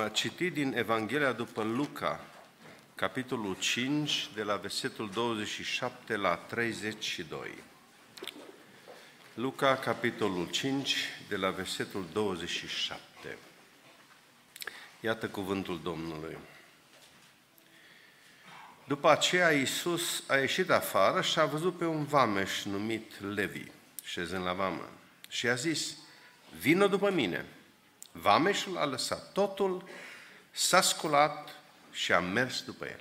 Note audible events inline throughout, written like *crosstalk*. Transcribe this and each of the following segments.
Vom citi din Evanghelia după Luca, capitolul 5, de la versetul 27 la 32. Luca, capitolul 5, de la versetul 27. Iată cuvântul Domnului. După aceea, Iisus a ieșit afară și a văzut pe un vameș numit Levi, șezând la vamă, și a zis, vină după mine. Vameșul a lăsat totul, s-a sculat și a mers după el.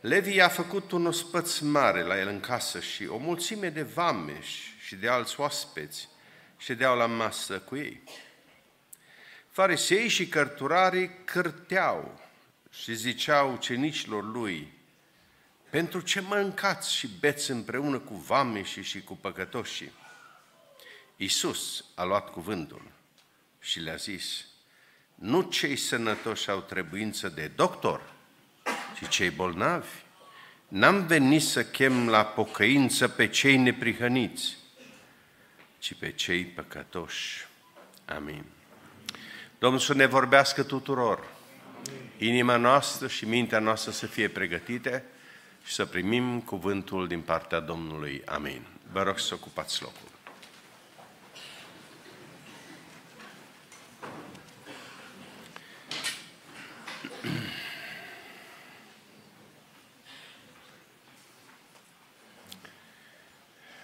Levi a făcut un ospăț mare la el în casă și o mulțime de vameși și de alți oaspeți ședeau la masă cu ei. Farisei și cărturarii cârteau și ziceau cenicilor lui, pentru ce mâncați și beți împreună cu vameșii și cu păcătoșii? Iisus a luat cuvântul și le-a zis, nu cei sănătoși au trebuință de doctor, ci cei bolnavi. N-am venit să chem la pocăință pe cei neprihăniți, ci pe cei păcătoși. Amin. Domnul să ne vorbească tuturor. Inima noastră și mintea noastră să fie pregătite și să primim cuvântul din partea Domnului. Amin. Vă rog să ocupați locul.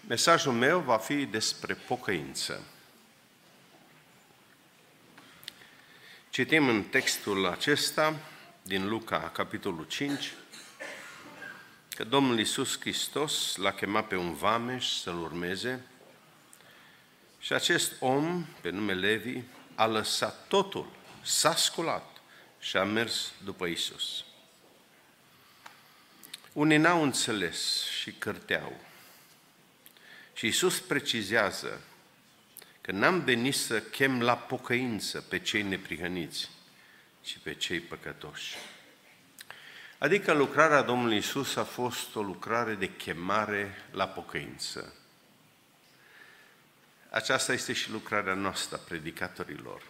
Mesajul meu va fi despre pocăință. Citim în textul acesta din Luca, capitolul 5, că Domnul Iisus Hristos l-a chemat pe un vameș să-l urmeze și acest om, pe nume Levi, a lăsat totul, s-a sculat și a mers după Iisus. Unii n-au înțeles și cărteau. Și Iisus precizează că n-am venit să chem la pocăință pe cei neprihăniți, ci pe cei păcătoși. Adică lucrarea Domnului Isus a fost o lucrare de chemare la pocăință. Aceasta este și lucrarea noastră, predicatorilor.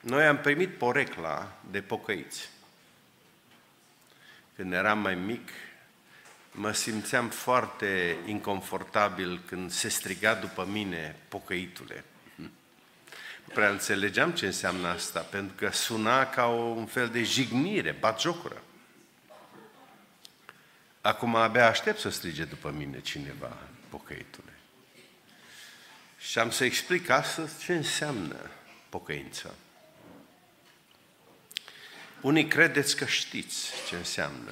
Noi am primit porecla de pocăiți. Când eram mai mic, mă simțeam foarte inconfortabil când se striga după mine pocăitule. Nu prea înțelegeam ce înseamnă asta, pentru că suna ca un fel de jignire, batjocură. Acum abia aștept să strige după mine cineva, pocăitule. Și am să explic astăzi ce înseamnă pocăința. Unii credeți că știți ce înseamnă.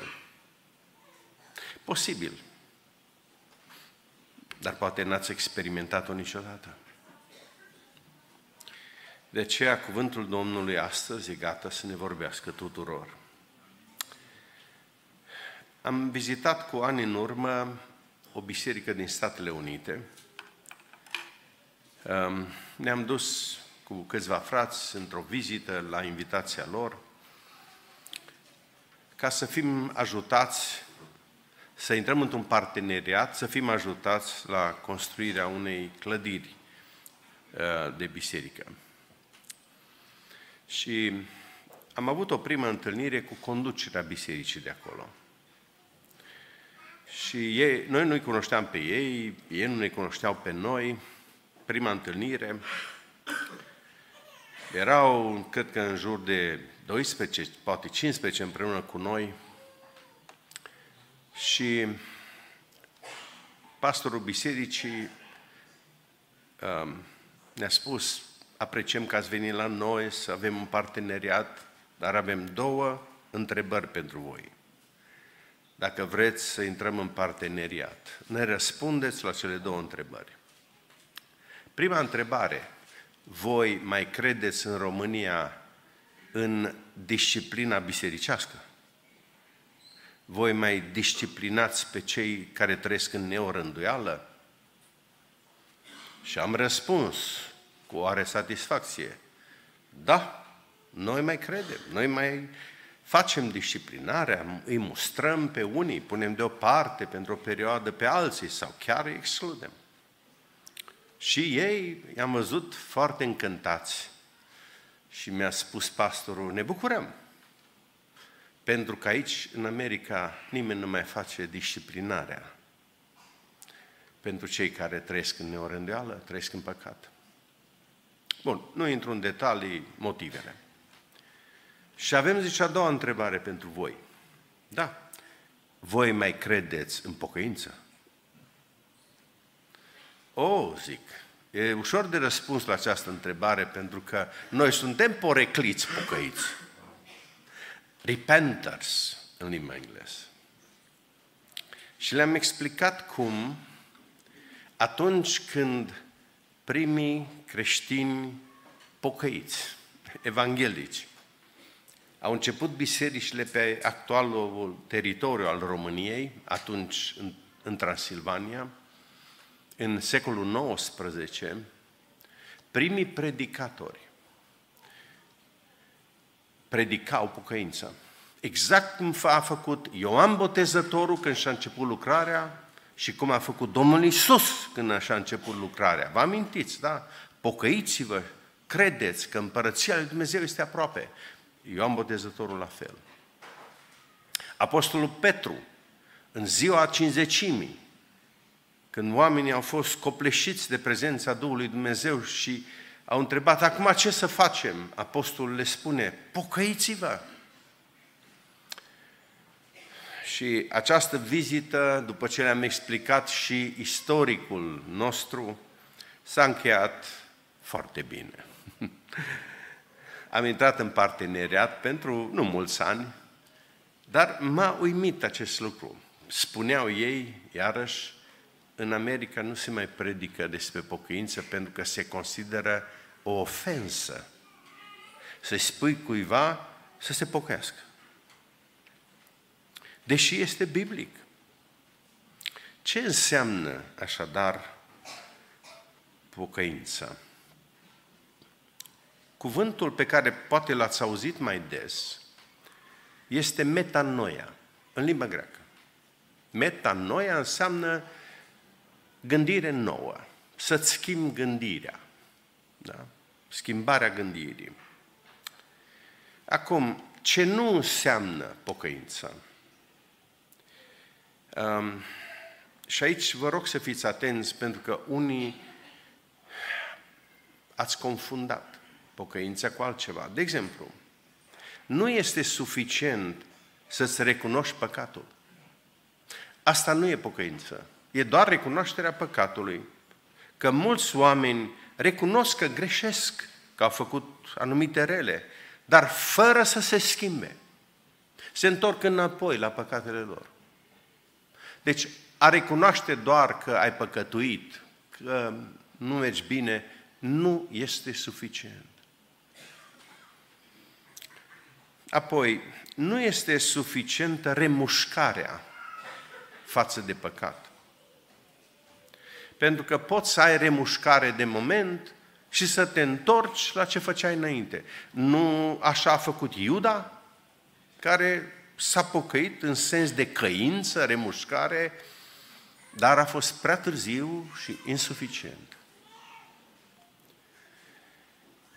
Posibil. Dar poate n-ați experimentat-o niciodată. De aceea, cuvântul Domnului astăzi e gata să ne vorbească tuturor. Am vizitat cu ani în urmă o biserică din Statele Unite. Ne-am dus cu câțiva frați într-o vizită la invitația lor ca să fim ajutați să intrăm într-un parteneriat, să fim ajutați la construirea unei clădiri uh, de biserică. Și am avut o primă întâlnire cu conducerea bisericii de acolo. Și ei, noi nu-i cunoșteam pe ei, ei nu ne cunoșteau pe noi. Prima întâlnire, erau, cred că în jur de 12, poate 15 împreună cu noi, și pastorul bisericii um, ne-a spus, apreciem că ați venit la noi să avem un parteneriat, dar avem două întrebări pentru voi. Dacă vreți să intrăm în parteneriat, ne răspundeți la cele două întrebări. Prima întrebare, voi mai credeți în România în disciplina bisericească? Voi mai disciplinați pe cei care trăiesc în neorânduială? Și am răspuns cu oare satisfacție. Da, noi mai credem, noi mai facem disciplinarea, îi mustrăm pe unii, punem deoparte pentru o perioadă pe alții sau chiar îi excludem. Și ei i-am văzut foarte încântați și mi-a spus pastorul, ne bucurăm, pentru că aici, în America, nimeni nu mai face disciplinarea pentru cei care trăiesc în neorândeală, trăiesc în păcat. Bun, nu intru în detalii motivele. Și avem, zice, a doua întrebare pentru voi. Da, voi mai credeți în pocăință? O, oh, zic, e ușor de răspuns la această întrebare pentru că noi suntem porecliți pocăiți. Repenters în limba engleză. Și le-am explicat cum atunci când primii creștini pocăiți, evanghelici, au început bisericile pe actualul teritoriu al României, atunci în, în Transilvania, în secolul XIX, primii predicatori predicau pocăința. Exact cum a făcut Ioan Botezătorul când și-a început lucrarea și cum a făcut Domnul Isus când și-a început lucrarea. Vă amintiți, da? Pocăiți-vă, credeți că împărăția lui Dumnezeu este aproape. Ioan Botezătorul la fel. Apostolul Petru, în ziua cinzecimii, când oamenii au fost copleșiți de prezența Duhului Dumnezeu și au întrebat, acum ce să facem? Apostolul le spune, pocăiți-vă! Și această vizită, după ce le-am explicat și istoricul nostru, s-a încheiat foarte bine. Am intrat în parteneriat pentru nu mulți ani, dar m-a uimit acest lucru. Spuneau ei, iarăși, în America nu se mai predică despre pocăință pentru că se consideră o ofensă să-i spui cuiva să se pocăiască. Deși este biblic. Ce înseamnă așadar pocăința? Cuvântul pe care poate l-ați auzit mai des este metanoia, în limba greacă. Metanoia înseamnă gândire nouă, să-ți schimbi gândirea. Da? Schimbarea gândirii. Acum, ce nu înseamnă pocăința? Um, și aici vă rog să fiți atenți, pentru că unii ați confundat pocăința cu altceva. De exemplu, nu este suficient să-ți recunoști păcatul. Asta nu e pocăință. E doar recunoașterea păcatului. Că mulți oameni recunosc că greșesc, că au făcut anumite rele, dar fără să se schimbe. Se întorc înapoi la păcatele lor. Deci, a recunoaște doar că ai păcătuit, că nu mergi bine, nu este suficient. Apoi, nu este suficientă remușcarea față de păcat. Pentru că poți să ai remușcare de moment și să te întorci la ce făceai înainte. Nu așa a făcut Iuda, care s-a pocăit în sens de căință, remușcare, dar a fost prea târziu și insuficient.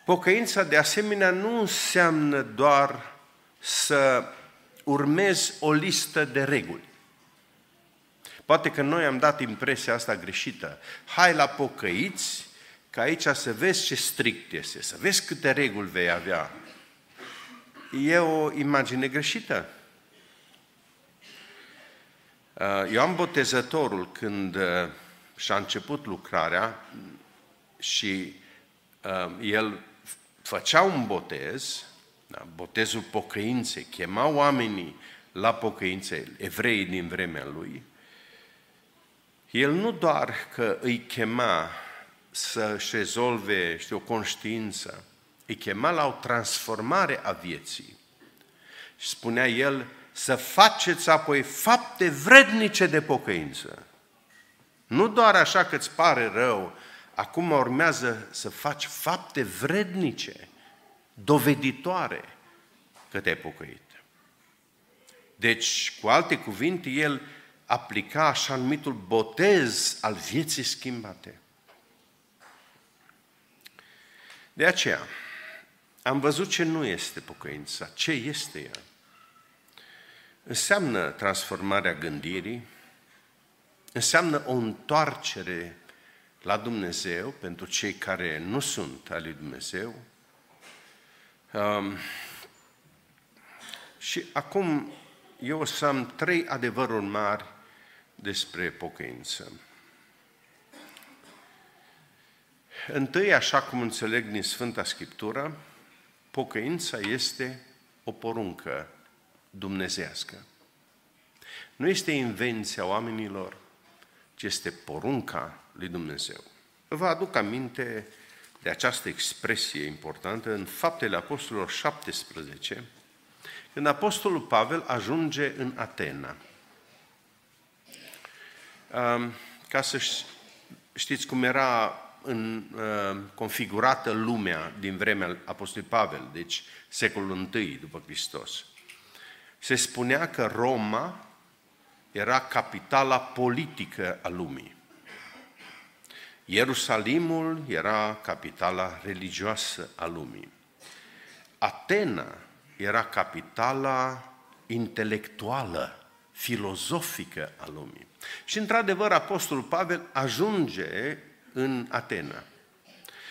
Pocăința, de asemenea, nu înseamnă doar să urmezi o listă de reguli. Poate că noi am dat impresia asta greșită. Hai la pocăiți, ca aici să vezi ce strict este, să vezi câte reguli vei avea. E o imagine greșită. Uh, Ioan Botezătorul, când uh, și-a început lucrarea și uh, el făcea un botez, da, botezul pocăinței, chema oamenii la pocăință, evreii din vremea lui, el nu doar că îi chema să-și rezolve, știu, o conștiință, îi chema la o transformare a vieții. Și spunea el, să faceți apoi fapte vrednice de pocăință. Nu doar așa că îți pare rău, acum urmează să faci fapte vrednice, doveditoare că te-ai pocăit. Deci, cu alte cuvinte, el aplica așa numitul botez al vieții schimbate. De aceea, am văzut ce nu este pocăința, ce este ea. Înseamnă transformarea gândirii, înseamnă o întoarcere la Dumnezeu pentru cei care nu sunt al lui Dumnezeu. Um, și acum eu o să am trei adevăruri mari despre pocăință. Întâi, așa cum înțeleg din Sfânta Scriptură, pocăința este o poruncă dumnezească. Nu este invenția oamenilor, ci este porunca lui Dumnezeu. Vă aduc aminte de această expresie importantă în Faptele Apostolilor 17, când Apostolul Pavel ajunge în Atena. Ca să știți cum era în, configurată lumea din vremea Apostolului Pavel, deci secolul I după Hristos. Se spunea că Roma era capitala politică a lumii. Ierusalimul era capitala religioasă a lumii. Atena era capitala intelectuală, filozofică a lumii. Și într-adevăr, Apostolul Pavel ajunge în Atena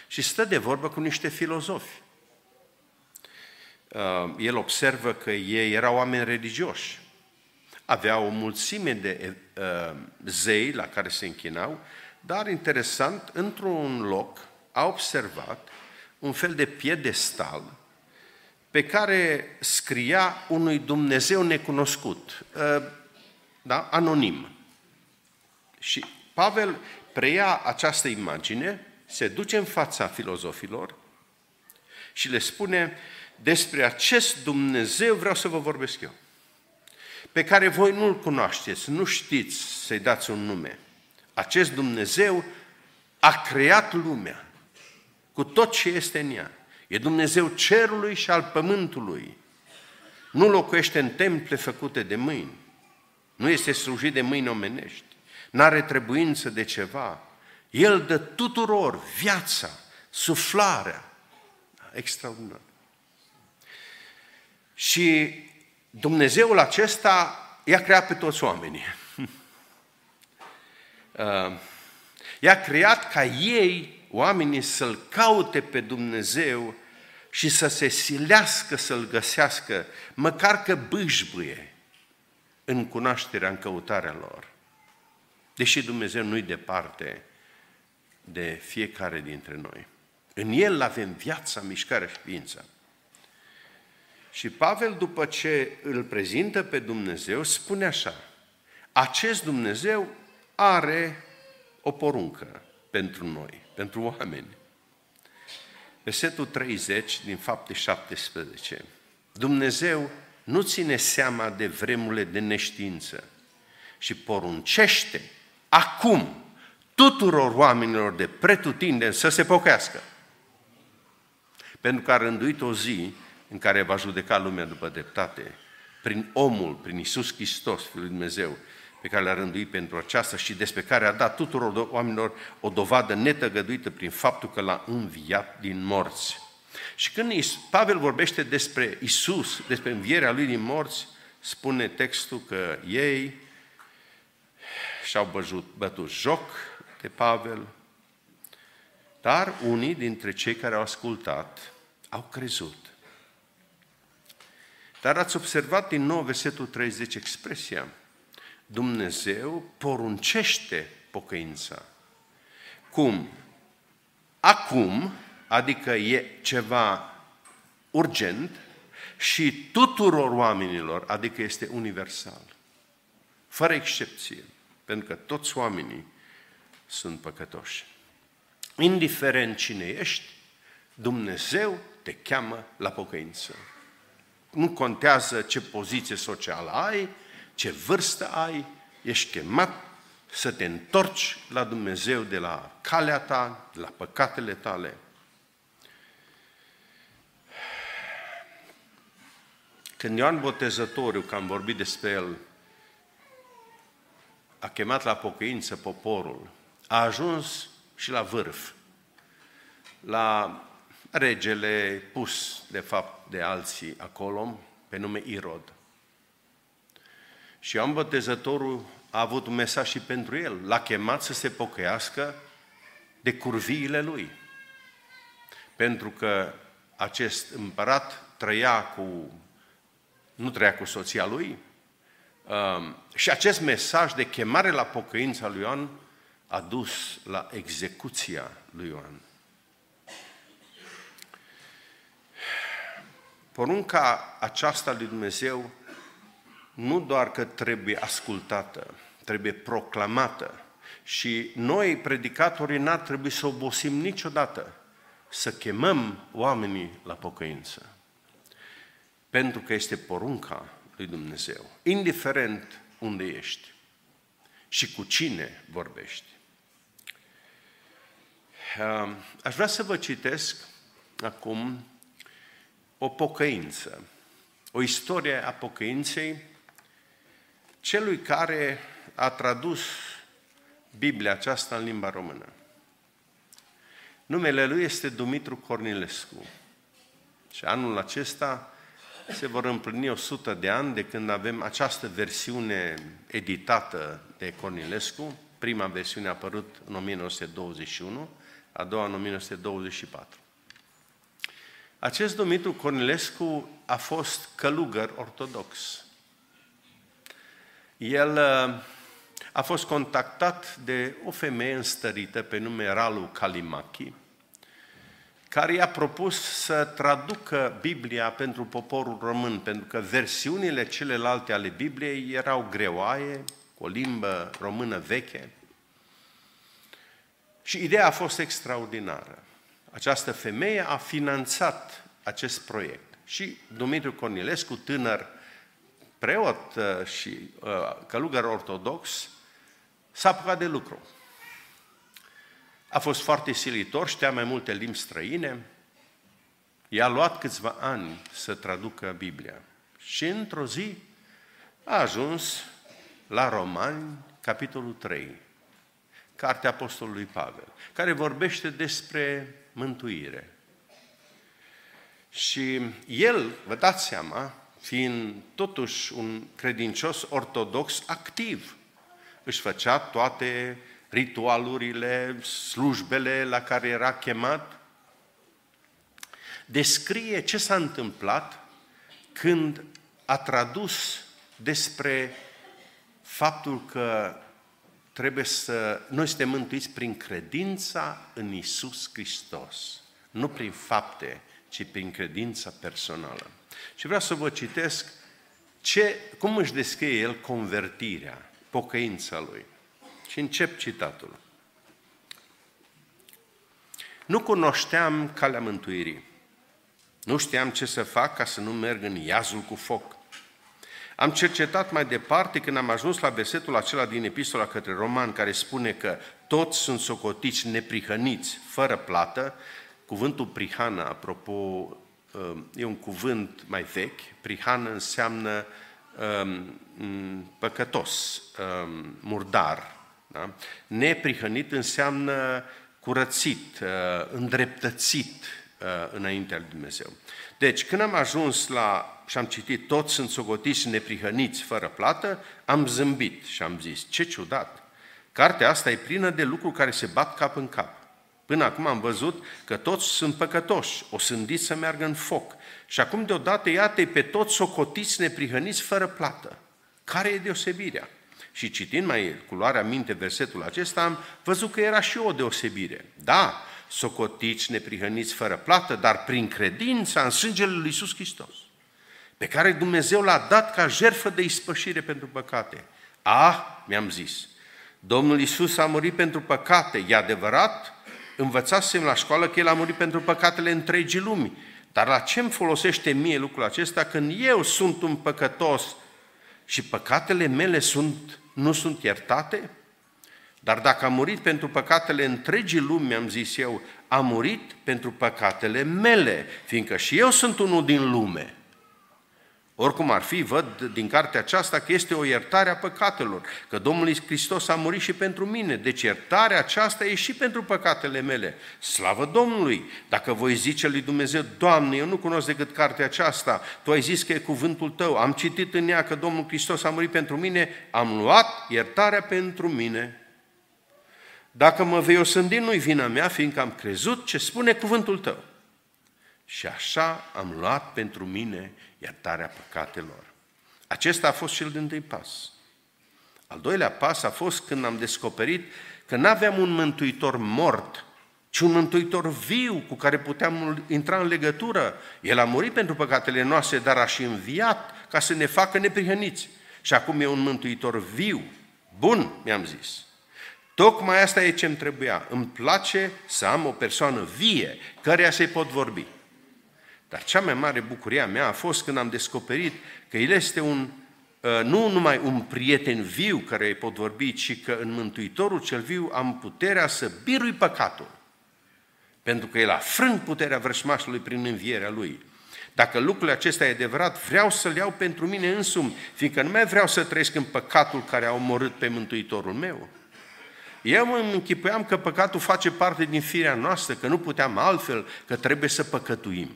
și stă de vorbă cu niște filozofi. Uh, el observă că ei erau oameni religioși, aveau o mulțime de uh, zei la care se închinau, dar interesant, într-un loc a observat un fel de piedestal pe care scria unui Dumnezeu necunoscut, ă, da? anonim. Și Pavel preia această imagine, se duce în fața filozofilor și le spune, despre acest Dumnezeu vreau să vă vorbesc eu, pe care voi nu-L cunoașteți, nu știți să-i dați un nume. Acest Dumnezeu a creat lumea cu tot ce este în ea. E Dumnezeu cerului și al pământului. Nu locuiește în temple făcute de mâini. Nu este slujit de mâini omenești. N-are trebuință de ceva. El dă tuturor viața, suflarea. Extraordinar. Și Dumnezeul acesta i-a creat pe toți oamenii. *laughs* Uh, i-a creat ca ei, oamenii, să-L caute pe Dumnezeu și să se silească să-L găsească, măcar că bâșbâie în cunoașterea, în căutarea lor. Deși Dumnezeu nu-i departe de fiecare dintre noi. În El avem viața, mișcarea și ființa. Și Pavel, după ce îl prezintă pe Dumnezeu, spune așa, acest Dumnezeu are o poruncă pentru noi, pentru oameni. Versetul 30 din fapte 17. Dumnezeu nu ține seama de vremurile de neștiință și poruncește acum tuturor oamenilor de pretutindeni să se pocăiască. Pentru că a rânduit o zi în care va judeca lumea după dreptate, prin omul, prin Isus Hristos, Fiul lui Dumnezeu, pe care le-a rânduit pentru aceasta și despre care a dat tuturor oamenilor o dovadă netăgăduită prin faptul că l-a înviat din morți. Și când Pavel vorbește despre Isus, despre învierea lui din morți, spune textul că ei și-au băjut, bătut joc de Pavel, dar unii dintre cei care au ascultat au crezut. Dar ați observat din nou versetul 30 expresia – Dumnezeu poruncește pocăința. Cum? Acum, adică e ceva urgent și tuturor oamenilor, adică este universal. Fără excepție, pentru că toți oamenii sunt păcătoși. Indiferent cine ești, Dumnezeu te cheamă la pocăință. Nu contează ce poziție socială ai, ce vârstă ai, ești chemat să te întorci la Dumnezeu de la calea ta, de la păcatele tale. Când Ioan Botezătorul, că am vorbit despre el, a chemat la pocăință poporul, a ajuns și la vârf, la regele pus, de fapt, de alții acolo, pe nume Irod. Și Ioan Botezătorul a avut un mesaj și pentru el. L-a chemat să se pocăiască de curviile lui. Pentru că acest împărat trăia cu, nu trăia cu soția lui, um, și acest mesaj de chemare la pocăința lui Ioan a dus la execuția lui Ioan. Porunca aceasta lui Dumnezeu nu doar că trebuie ascultată, trebuie proclamată și noi, predicatorii, n-ar trebui să obosim niciodată să chemăm oamenii la pocăință. Pentru că este porunca lui Dumnezeu, indiferent unde ești și cu cine vorbești. Ehm, aș vrea să vă citesc acum o pocăință, o istorie a pocăinței celui care a tradus Biblia aceasta în limba română. Numele lui este Dumitru Cornilescu. Și anul acesta se vor împlini 100 de ani de când avem această versiune editată de Cornilescu. Prima versiune a apărut în 1921, a doua în 1924. Acest Dumitru Cornilescu a fost călugăr ortodox. El uh, a fost contactat de o femeie înstărită pe nume Ralu Kalimaki, care i-a propus să traducă Biblia pentru poporul român, pentru că versiunile celelalte ale Bibliei erau greoaie, cu o limbă română veche. Și ideea a fost extraordinară. Această femeie a finanțat acest proiect. Și Dumitru Cornilescu, tânăr preot uh, și uh, călugăr ortodox, s-a apucat de lucru. A fost foarte silitor, știa mai multe limbi străine, i-a luat câțiva ani să traducă Biblia. Și într-o zi a ajuns la Romani, capitolul 3, Cartea Apostolului Pavel, care vorbește despre mântuire. Și el, vă dați seama, fiind totuși un credincios ortodox activ, își făcea toate ritualurile, slujbele la care era chemat, descrie ce s-a întâmplat când a tradus despre faptul că trebuie să... Noi suntem mântuiți prin credința în Isus Hristos, nu prin fapte, ci prin credința personală. Și vreau să vă citesc ce, cum își descrie el convertirea, pocăința lui. Și încep citatul. Nu cunoșteam calea mântuirii. Nu știam ce să fac ca să nu merg în iazul cu foc. Am cercetat mai departe când am ajuns la versetul acela din epistola către roman care spune că toți sunt socotiți neprihăniți, fără plată. Cuvântul prihană, apropo, um, e un cuvânt mai vechi. Prihană înseamnă um, păcătos, um, murdar, da? Neprihănit înseamnă curățit, uh, îndreptățit uh, înaintea lui Dumnezeu. Deci, când am ajuns la, și am citit, toți sunt sogotiți și neprihăniți fără plată, am zâmbit și am zis, ce ciudat! Cartea asta e plină de lucruri care se bat cap în cap. Până acum am văzut că toți sunt păcătoși, o sândiți să meargă în foc. Și acum deodată iată pe toți socotiți neprihăniți fără plată. Care e deosebirea? Și citind mai cu luarea minte versetul acesta, am văzut că era și o deosebire. Da, socotiți, neprihăniți fără plată, dar prin credința în sângele lui Iisus Hristos, pe care Dumnezeu l-a dat ca jertfă de ispășire pentru păcate. Ah, mi-am zis, Domnul Iisus a murit pentru păcate, e adevărat? Învățasem la școală că El a murit pentru păcatele întregii lumi. Dar la ce îmi folosește mie lucrul acesta când eu sunt un păcătos și păcatele mele sunt nu sunt iertate? Dar dacă a murit pentru păcatele întregii lumi, am zis eu, a murit pentru păcatele mele, fiindcă și eu sunt unul din lume. Oricum ar fi, văd din cartea aceasta că este o iertare a păcatelor, că Domnul Hristos a murit și pentru mine, deci iertarea aceasta e și pentru păcatele mele. Slavă Domnului! Dacă voi zice lui Dumnezeu, Doamne, eu nu cunosc decât cartea aceasta, Tu ai zis că e cuvântul Tău, am citit în ea că Domnul Hristos a murit pentru mine, am luat iertarea pentru mine. Dacă mă vei osândi, nu-i vina mea, fiindcă am crezut ce spune cuvântul Tău. Și așa am luat pentru mine iertarea păcatelor. Acesta a fost cel din tâi pas. Al doilea pas a fost când am descoperit că nu aveam un mântuitor mort, ci un mântuitor viu cu care puteam intra în legătură. El a murit pentru păcatele noastre, dar a și înviat ca să ne facă neprihăniți. Și acum e un mântuitor viu. Bun, mi-am zis. Tocmai asta e ce-mi trebuia. Îmi place să am o persoană vie, căreia să-i pot vorbi. Dar cea mai mare bucurie a mea a fost când am descoperit că El este un, uh, nu numai un prieten viu care îi pot vorbi, ci că în Mântuitorul cel viu am puterea să birui păcatul. Pentru că El a frâng puterea vrășmașului prin învierea Lui. Dacă lucrul acesta e adevărat, vreau să-l iau pentru mine însumi, fiindcă nu mai vreau să trăiesc în păcatul care a omorât pe Mântuitorul meu. Eu îmi închipuiam că păcatul face parte din firea noastră, că nu puteam altfel, că trebuie să păcătuim.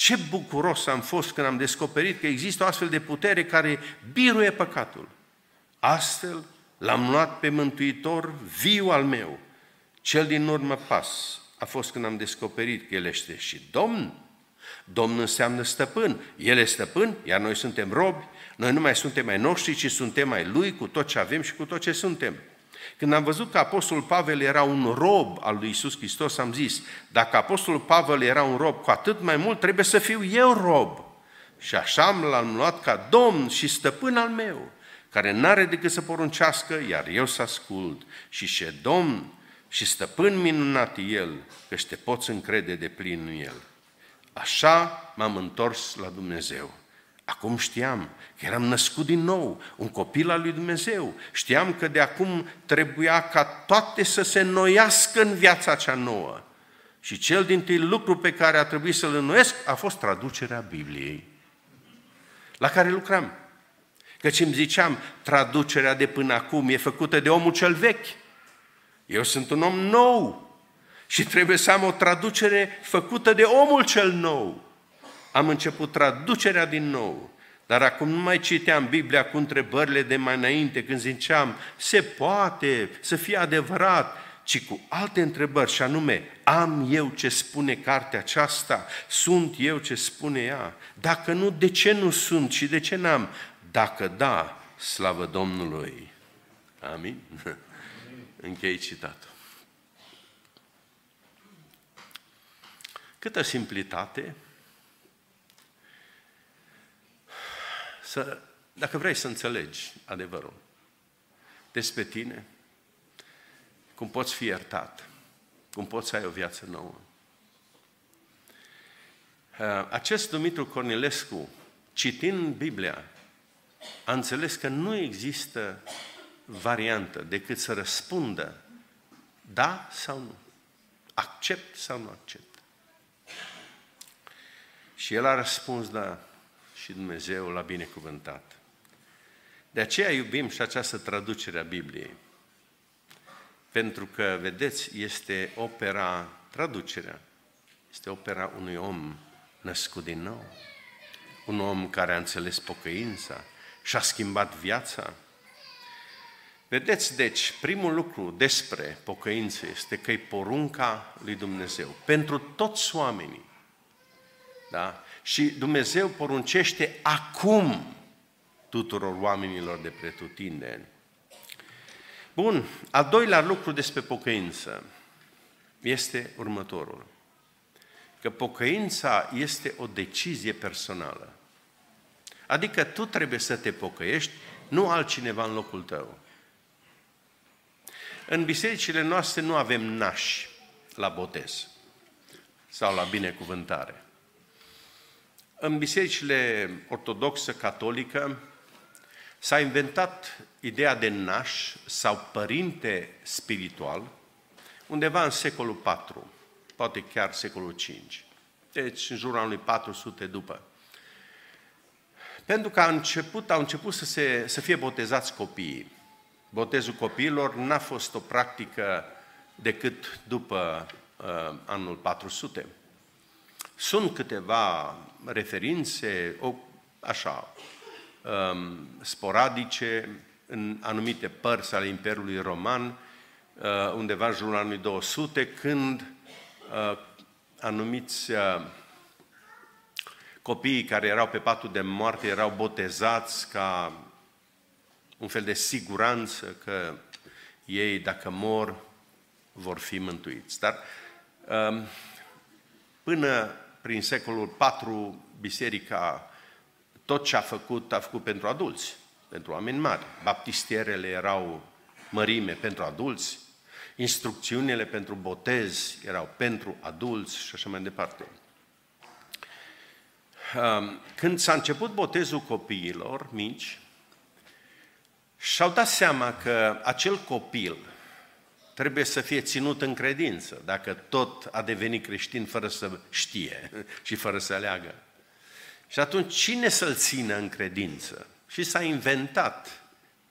Ce bucuros am fost când am descoperit că există o astfel de putere care biruie păcatul. Astfel l-am luat pe Mântuitor viu al meu. Cel din urmă pas a fost când am descoperit că El este și Domn. Domn înseamnă stăpân. El e stăpân, iar noi suntem robi. Noi nu mai suntem mai noștri, ci suntem mai Lui cu tot ce avem și cu tot ce suntem. Când am văzut că Apostolul Pavel era un rob al lui Isus Hristos, am zis, dacă Apostolul Pavel era un rob, cu atât mai mult trebuie să fiu eu rob. Și așa l-am luat ca domn și stăpân al meu, care n-are decât să poruncească, iar eu să ascult. Și ce domn și stăpân minunat el, că te poți încrede de plin în el. Așa m-am întors la Dumnezeu. Acum știam că eram născut din nou, un copil al lui Dumnezeu. Știam că de acum trebuia ca toate să se înnoiască în viața cea nouă. Și cel din tâi lucru pe care a trebuit să-l înnoiesc a fost traducerea Bibliei, la care lucram. Căci îmi ziceam, traducerea de până acum e făcută de omul cel vechi. Eu sunt un om nou și trebuie să am o traducere făcută de omul cel nou am început traducerea din nou, dar acum nu mai citeam Biblia cu întrebările de mai înainte, când ziceam, se poate să fie adevărat, ci cu alte întrebări, și anume, am eu ce spune cartea aceasta? Sunt eu ce spune ea? Dacă nu, de ce nu sunt și de ce n-am? Dacă da, slavă Domnului. Amin? *laughs* Închei citatul. Câtă simplitate, să, dacă vrei să înțelegi adevărul despre tine, cum poți fi iertat, cum poți să ai o viață nouă. Uh, acest Dumitru Cornilescu, citind Biblia, a înțeles că nu există variantă decât să răspundă da sau nu, accept sau nu accept. Și el a răspuns da și Dumnezeu l-a binecuvântat. De aceea iubim și această traducere a Bibliei. Pentru că, vedeți, este opera, traducerea, este opera unui om născut din nou. Un om care a înțeles pocăința și a schimbat viața. Vedeți, deci, primul lucru despre pocăință este că e porunca lui Dumnezeu. Pentru toți oamenii. Da? Și Dumnezeu poruncește acum tuturor oamenilor de pretutindeni. Bun, al doilea lucru despre pocăință este următorul. Că pocăința este o decizie personală. Adică tu trebuie să te pocăiești, nu altcineva în locul tău. În bisericile noastre nu avem nași la botez sau la binecuvântare. În bisericile ortodoxă, catolică, s-a inventat ideea de naș sau părinte spiritual undeva în secolul IV, poate chiar secolul V. Deci în jurul anului 400 după. Pentru că a început, au început să, se, să fie botezați copiii. Botezul copiilor n-a fost o practică decât după uh, anul 400. Sunt câteva referințe, o, așa, um, sporadice, în anumite părți ale Imperiului Roman, uh, undeva în jurul anului 200, când uh, anumiți uh, copiii care erau pe patul de moarte erau botezați ca un fel de siguranță că ei, dacă mor, vor fi mântuiți. Dar um, până prin secolul IV, biserica tot ce a făcut, a făcut pentru adulți, pentru oameni mari. Baptistierele erau mărime pentru adulți, instrucțiunile pentru botez erau pentru adulți și așa mai departe. Um, când s-a început botezul copiilor mici, și-au dat seama că acel copil trebuie să fie ținut în credință, dacă tot a devenit creștin fără să știe și fără să aleagă. Și atunci, cine să-l țină în credință? Și s-a inventat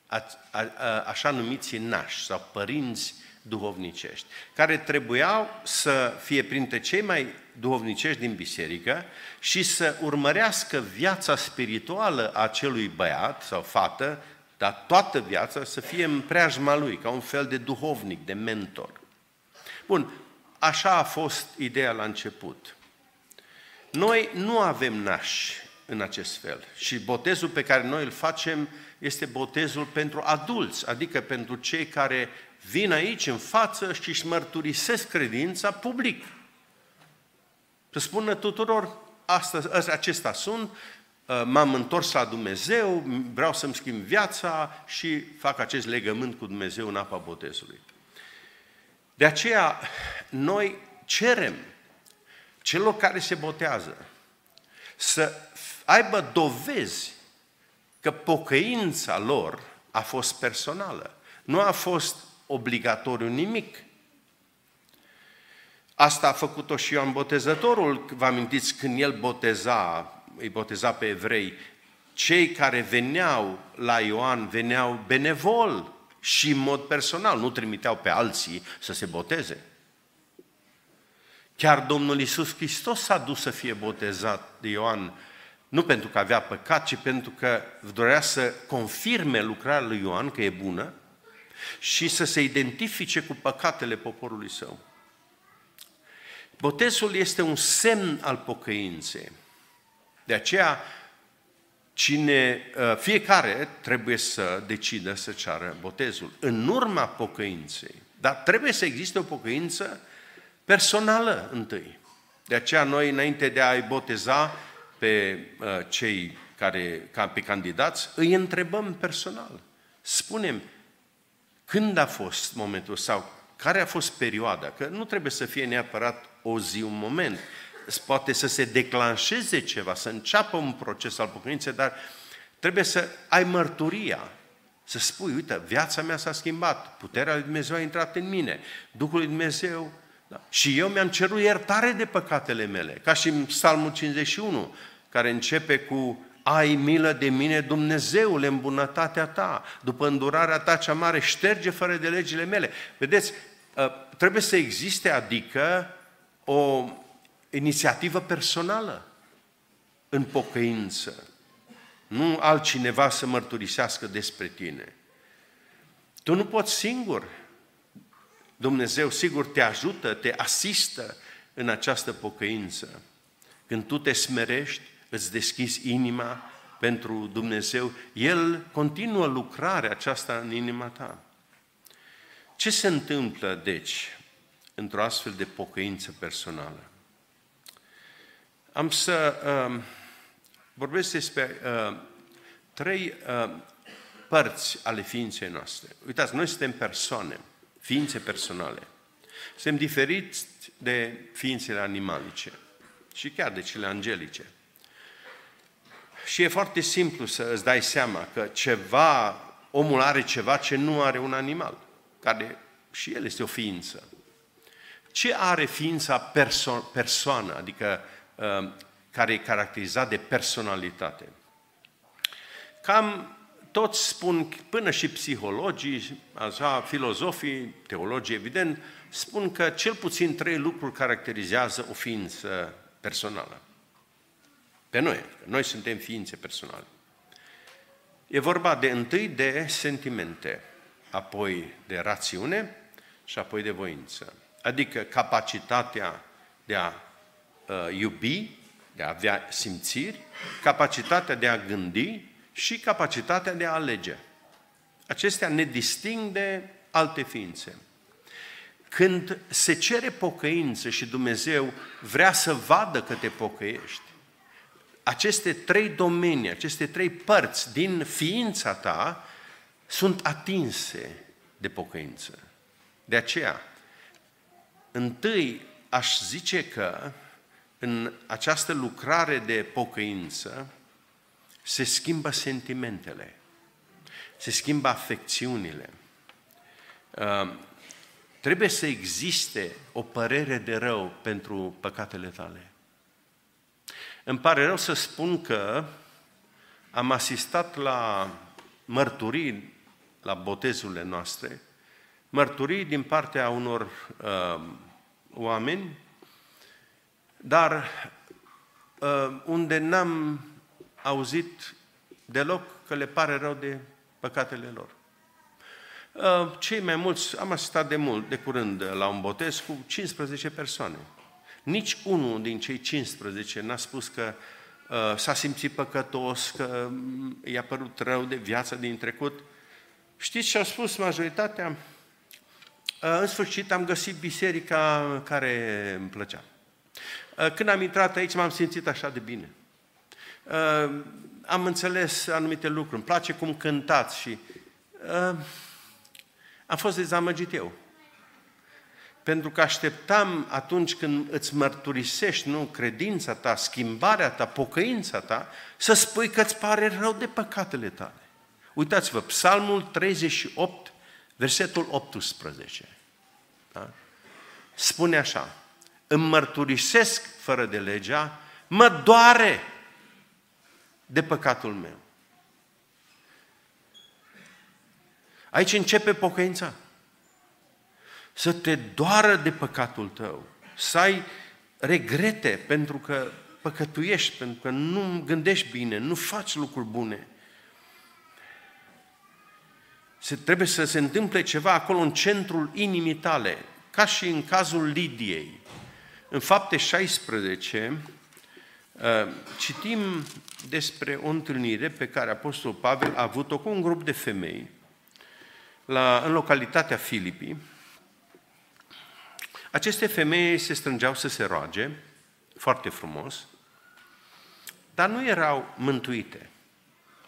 a, a, a, așa numiți nași sau părinți duhovnicești, care trebuiau să fie printre cei mai duhovnicești din biserică și să urmărească viața spirituală a acelui băiat sau fată, dar toată viața să fie în preajma lui, ca un fel de duhovnic, de mentor. Bun, așa a fost ideea la început. Noi nu avem nași în acest fel și botezul pe care noi îl facem este botezul pentru adulți, adică pentru cei care vin aici în față și își mărturisesc credința public. Să spună tuturor, asta, acesta sunt, uh, m-am întors la Dumnezeu, vreau să-mi schimb viața și fac acest legământ cu Dumnezeu în apa botezului. De aceea, noi cerem celor care se botează să aibă dovezi că pocăința lor a fost personală. Nu a fost obligatoriu nimic. Asta a făcut-o și Ioan Botezătorul, vă amintiți, când el boteza, îi boteza pe evrei, cei care veneau la Ioan veneau benevol și în mod personal, nu trimiteau pe alții să se boteze. Chiar Domnul Isus Hristos s-a dus să fie botezat de Ioan, nu pentru că avea păcat, ci pentru că dorea să confirme lucrarea lui Ioan că e bună și să se identifice cu păcatele poporului său. Botezul este un semn al pocăinței. De aceea, cine, ă, fiecare trebuie să decidă să ceară botezul în urma pocăinței. Dar trebuie să existe o pocăință personală întâi. De aceea noi, înainte de a-i boteza pe uh, cei care, ca pe candidați, îi întrebăm personal. Spunem, când a fost momentul sau care a fost perioada? Că nu trebuie să fie neapărat o zi, un moment. Poate să se declanșeze ceva, să înceapă un proces al pocăinței, dar trebuie să ai mărturia, să spui, uite, viața mea s-a schimbat, puterea lui Dumnezeu a intrat în mine, Duhul lui Dumnezeu da. Și eu mi-am cerut iertare de păcatele mele, ca și în Psalmul 51, care începe cu ai milă de mine, Dumnezeule, în bunătatea ta, după îndurarea ta cea mare, șterge fără de legile mele. Vedeți, ă, trebuie să existe, adică, o inițiativă personală în pocăință. Nu altcineva să mărturisească despre tine. Tu nu poți singur. Dumnezeu sigur te ajută, te asistă în această pocăință. Când tu te smerești, îți deschizi inima pentru Dumnezeu, El continuă lucrarea aceasta în inima ta. Ce se întâmplă, deci, într-o astfel de pocăință personală? Am să uh, vorbesc despre uh, trei uh, părți ale ființei noastre. Uitați, noi suntem persoane, ființe personale. Suntem diferiți de ființele animalice și chiar de cele angelice. Și e foarte simplu să îți dai seama că ceva, omul are ceva ce nu are un animal, care și el este o ființă. Ce are ființa perso- persoană, adică uh, care e caracterizat de personalitate? Cam toți spun, până și psihologii, așa, filozofii, teologii, evident, spun că cel puțin trei lucruri caracterizează o ființă personală. Pe noi, noi suntem ființe personale. E vorba de întâi de sentimente, apoi de rațiune și apoi de voință. Adică capacitatea de a uh, iubi, de a avea simțiri, capacitatea de a gândi și capacitatea de a alege. Acestea ne disting de alte ființe. Când se cere pocăință și Dumnezeu vrea să vadă că te pocăiești, aceste trei domenii, aceste trei părți din ființa ta sunt atinse de pocăință. De aceea, întâi aș zice că în această lucrare de pocăință se schimbă sentimentele, se schimbă afecțiunile. Uh, trebuie să existe o părere de rău pentru păcatele tale. Îmi pare rău să spun că am asistat la mărturii la botezurile noastre, mărturii din partea unor uh, oameni, dar uh, unde n-am auzit deloc că le pare rău de păcatele lor. Uh, cei mai mulți, am asistat de mult, de curând, la un botez cu 15 persoane. Nici unul din cei 15 n-a spus că uh, s-a simțit păcătos, că mm, i-a părut rău de viața din trecut. Știți ce au spus majoritatea? Uh, în sfârșit am găsit biserica care îmi plăcea. Uh, când am intrat aici m-am simțit așa de bine. Uh, am înțeles anumite lucruri, îmi place cum cântați și uh, am fost dezamăgit eu. Pentru că așteptam atunci când îți mărturisești, nu, credința ta, schimbarea ta, pocăința ta, să spui că îți pare rău de păcatele tale. Uitați-vă, Psalmul 38, versetul 18. Da? Spune așa, îmi mărturisesc fără de legea, mă doare de păcatul meu. Aici începe pocăința să te doară de păcatul tău, să ai regrete pentru că păcătuiești, pentru că nu gândești bine, nu faci lucruri bune. Se, trebuie să se întâmple ceva acolo în centrul inimii tale, ca și în cazul Lidiei. În fapte 16 uh, citim despre o întâlnire pe care Apostolul Pavel a avut-o cu un grup de femei la, în localitatea Filipii, aceste femei se strângeau să se roage, foarte frumos, dar nu erau mântuite.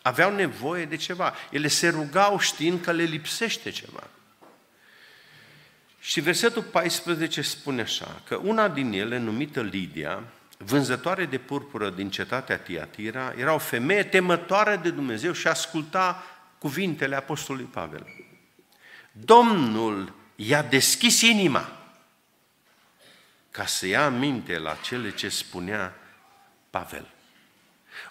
Aveau nevoie de ceva. Ele se rugau știind că le lipsește ceva. Și versetul 14 spune așa, că una din ele, numită Lidia, vânzătoare de purpură din cetatea Tiatira, era o femeie temătoare de Dumnezeu și asculta cuvintele Apostolului Pavel. Domnul i-a deschis inima ca să ia aminte la cele ce spunea Pavel.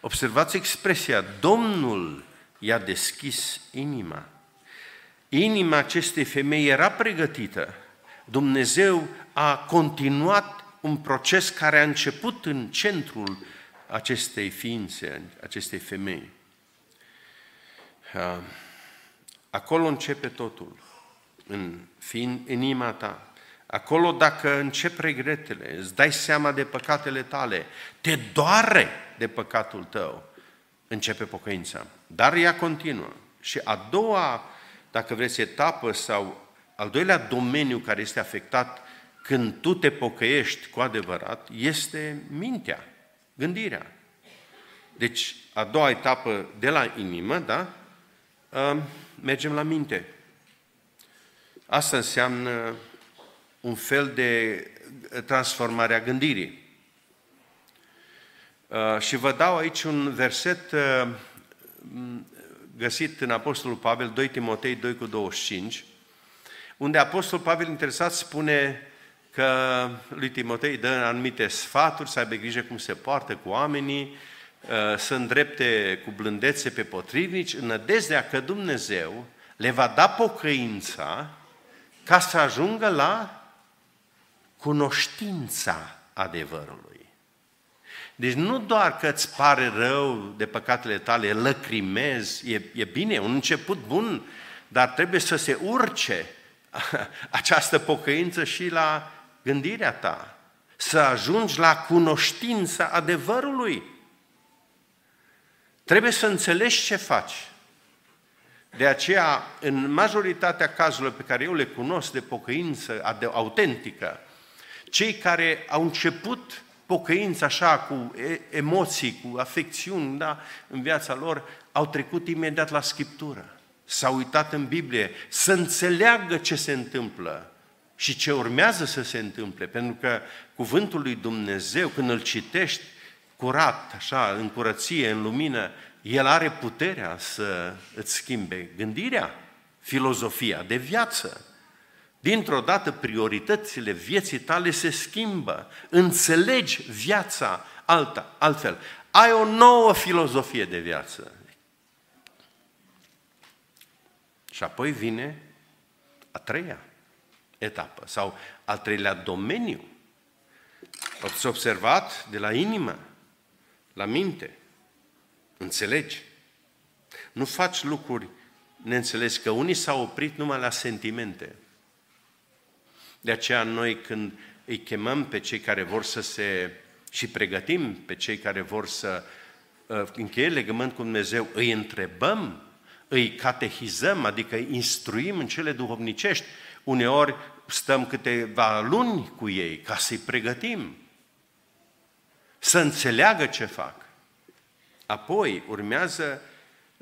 Observați expresia, Domnul i-a deschis inima. Inima acestei femei era pregătită. Dumnezeu a continuat un proces care a început în centrul acestei ființe, acestei femei. Acolo începe totul, în, fiind, în inima ta. Acolo dacă încep regretele, îți dai seama de păcatele tale, te doare de păcatul tău, începe pocăința. Dar ea continuă. Și a doua, dacă vreți, etapă sau al doilea domeniu care este afectat când tu te pocăiești cu adevărat, este mintea, gândirea. Deci, a doua etapă de la inimă, da? Mergem la minte. Asta înseamnă un fel de transformare a gândirii. Uh, și vă dau aici un verset uh, găsit în Apostolul Pavel, 2 Timotei 2 cu 25, unde Apostolul Pavel interesat spune că lui Timotei dă anumite sfaturi, să aibă grijă cum se poartă cu oamenii, uh, să îndrepte cu blândețe pe potrivnici, în nădejdea că Dumnezeu le va da pocăința ca să ajungă la cunoștința adevărului. Deci nu doar că îți pare rău de păcatele tale, lăcrimezi, e, e bine, un început bun, dar trebuie să se urce *laughs* această pocăință și la gândirea ta, să ajungi la cunoștința adevărului. Trebuie să înțelegi ce faci. De aceea, în majoritatea cazurilor pe care eu le cunosc de pocăință autentică, cei care au început pocăința așa, cu emoții, cu afecțiuni da, în viața lor, au trecut imediat la Scriptură. S-au uitat în Biblie să înțeleagă ce se întâmplă și ce urmează să se întâmple. Pentru că cuvântul lui Dumnezeu, când îl citești curat, așa, în curăție, în lumină, el are puterea să îți schimbe gândirea, filozofia de viață. Dintr-o dată prioritățile vieții tale se schimbă, înțelegi viața alta, altfel. Ai o nouă filozofie de viață. Și apoi vine a treia etapă sau al treilea domeniu. Ați observat de la inimă, la minte. Înțelegi? Nu faci lucruri neînțelegi, că unii s-au oprit numai la sentimente. De aceea noi când îi chemăm pe cei care vor să se și pregătim pe cei care vor să uh, încheie legământ cu Dumnezeu, îi întrebăm, îi catehizăm, adică îi instruim în cele duhovnicești. Uneori stăm câteva luni cu ei ca să-i pregătim, să înțeleagă ce fac. Apoi urmează,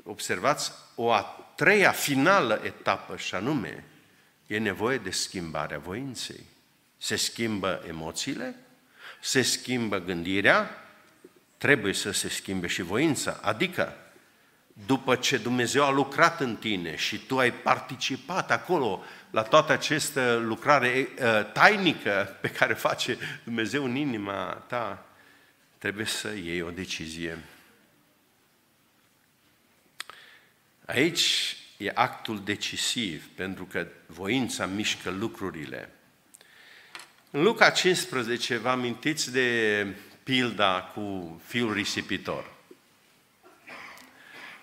observați, o a treia finală etapă și anume, e nevoie de schimbarea voinței. Se schimbă emoțiile, se schimbă gândirea, trebuie să se schimbe și voința. Adică, după ce Dumnezeu a lucrat în tine și tu ai participat acolo la toată această lucrare uh, tainică pe care face Dumnezeu în inima ta, trebuie să iei o decizie. Aici e actul decisiv, pentru că voința mișcă lucrurile. În Luca 15 vă amintiți de pilda cu fiul risipitor.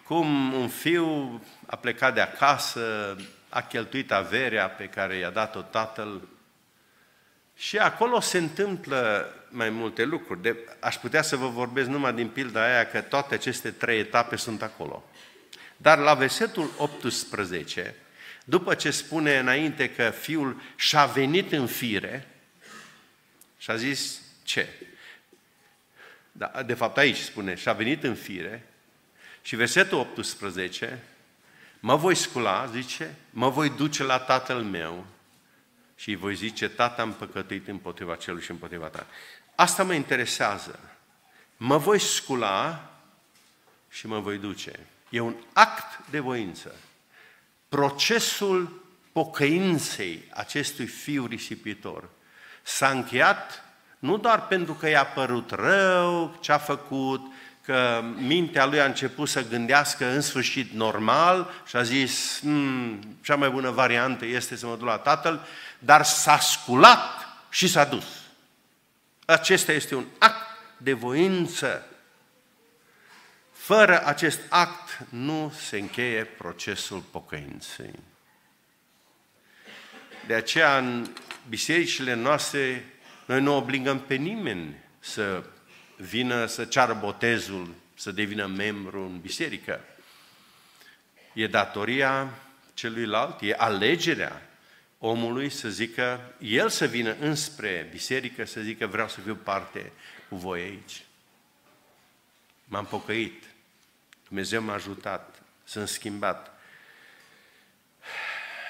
Cum un fiu a plecat de acasă, a cheltuit averea pe care i-a dat-o tatăl și acolo se întâmplă mai multe lucruri. De, aș putea să vă vorbesc numai din pilda aia că toate aceste trei etape sunt acolo. Dar la versetul 18, după ce spune înainte că fiul și-a venit în fire, și a zis ce? Da, de fapt aici spune, și-a venit în fire, și versetul 18, mă voi scula, zice, mă voi duce la tatăl meu și îi voi zice, tata am păcătuit împotriva celui și împotriva ta. Asta mă interesează. Mă voi scula și mă voi duce. E un act de voință. Procesul pocăinței acestui fiu risipitor s-a încheiat nu doar pentru că i-a părut rău ce a făcut, că mintea lui a început să gândească în sfârșit normal și a zis, hmm, cea mai bună variantă este să mă duc la tatăl, dar s-a sculat și s-a dus. Acesta este un act de voință fără acest act nu se încheie procesul pocăinței. De aceea, în bisericile noastre, noi nu obligăm pe nimeni să vină să ceară botezul, să devină membru în biserică. E datoria celuilalt, e alegerea omului să zică, el să vină înspre biserică, să zică vreau să fiu parte cu voi aici. M-am pocăit, Dumnezeu m-a ajutat, sunt schimbat.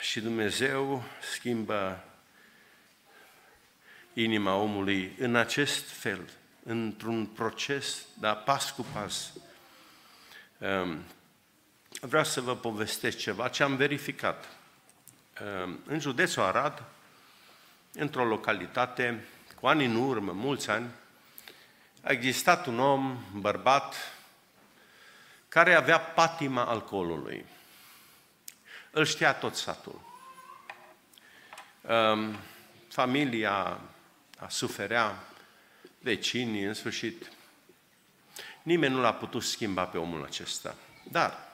Și Dumnezeu schimbă inima omului în acest fel, într-un proces, dar pas cu pas. Ehm, vreau să vă povestesc ceva ce am verificat. Ehm, în județul Arad, într-o localitate, cu ani în urmă, mulți ani, a existat un om, bărbat, care avea patima alcoolului. Îl știa tot satul. Um, familia a suferea, vecinii, în sfârșit. Nimeni nu l-a putut schimba pe omul acesta. Dar,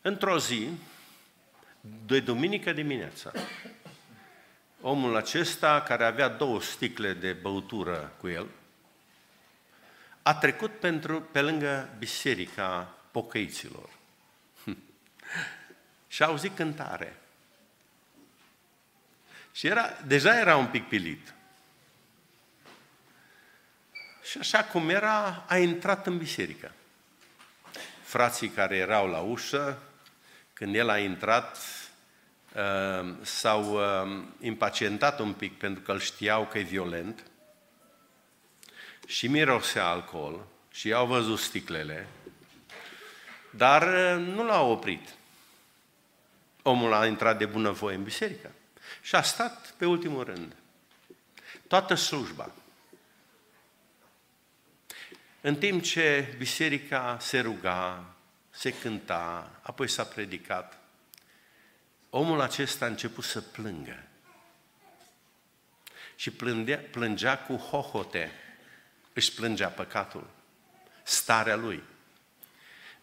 într-o zi, de duminică dimineața, omul acesta, care avea două sticle de băutură cu el, a trecut pentru, pe lângă biserica pocăiților. *laughs* și a auzit cântare. Și era, deja era un pic pilit. Și așa cum era, a intrat în biserică. Frații care erau la ușă, când el a intrat, uh, s-au uh, impacientat un pic pentru că îl știau că e violent și mirosea alcool și au văzut sticlele, dar uh, nu l-au oprit. Omul a intrat de bunăvoie în biserică și a stat pe ultimul rând. Toată slujba. În timp ce biserica se ruga, se cânta, apoi s-a predicat, omul acesta a început să plângă. Și plângea, plângea cu hohote, își plângea păcatul, starea lui.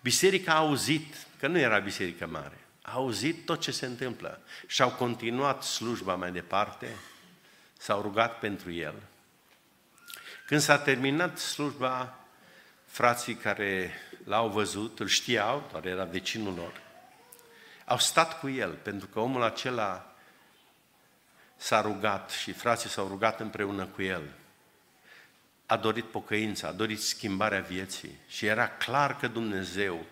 Biserica a auzit, că nu era biserică mare, a auzit tot ce se întâmplă și au continuat slujba mai departe, s-au rugat pentru el. Când s-a terminat slujba, frații care l-au văzut, îl știau, doar era vecinul lor, au stat cu el, pentru că omul acela s-a rugat și frații s-au rugat împreună cu el. A dorit pocăința, a dorit schimbarea vieții și era clar că Dumnezeu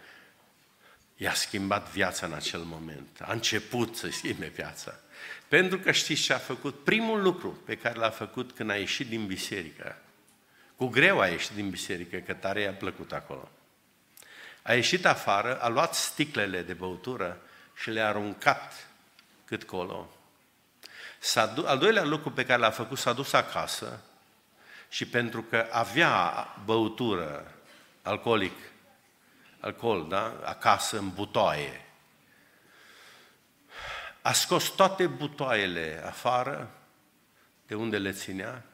i-a schimbat viața în acel moment. A început să schimbe viața. Pentru că știți ce a făcut? Primul lucru pe care l-a făcut când a ieșit din biserică, cu greu a ieșit din biserică, că tare i-a plăcut acolo. A ieșit afară, a luat sticlele de băutură și le-a aruncat cât colo. S-a du- al doilea lucru pe care l-a făcut, s-a dus acasă și pentru că avea băutură alcoolic, alcool, da? acasă în butoaie, a scos toate butoaiele afară, de unde le ținea,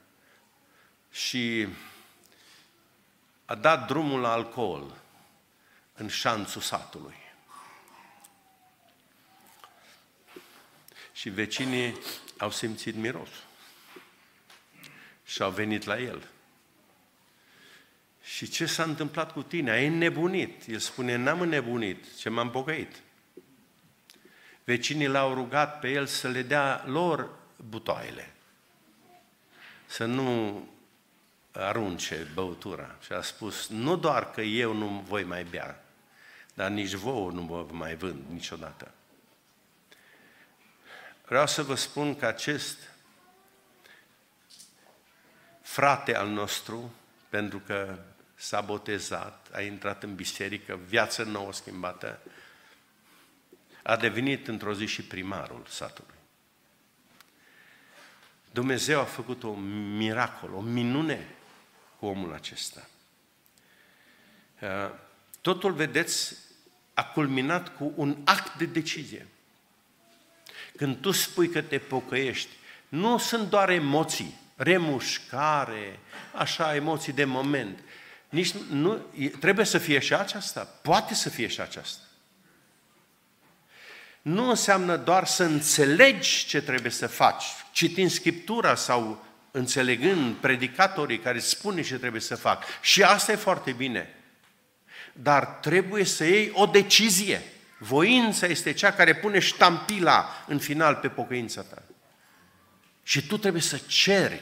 și a dat drumul la alcool în șanțul satului. Și vecinii au simțit miros și au venit la el. Și ce s-a întâmplat cu tine? Ai înnebunit. El spune, n-am înnebunit, ce m-am pocăit. Vecinii l-au rugat pe el să le dea lor butoaile. Să nu arunce băutura. Și a spus, nu doar că eu nu voi mai bea, dar nici vouă nu vă mai vând niciodată. Vreau să vă spun că acest frate al nostru, pentru că s-a botezat, a intrat în biserică, viață nouă schimbată, a devenit într-o zi și primarul satului. Dumnezeu a făcut o miracol, o minune cu omul acesta. Uh, totul, vedeți, a culminat cu un act de decizie. Când tu spui că te pocăiești, nu sunt doar emoții, remușcare, așa, emoții de moment. Nici nu, trebuie să fie și aceasta. Poate să fie și aceasta. Nu înseamnă doar să înțelegi ce trebuie să faci, citind Scriptura sau înțelegând predicatorii care spune ce trebuie să fac. Și asta e foarte bine. Dar trebuie să iei o decizie. Voința este cea care pune ștampila în final pe pocăința ta. Și tu trebuie să ceri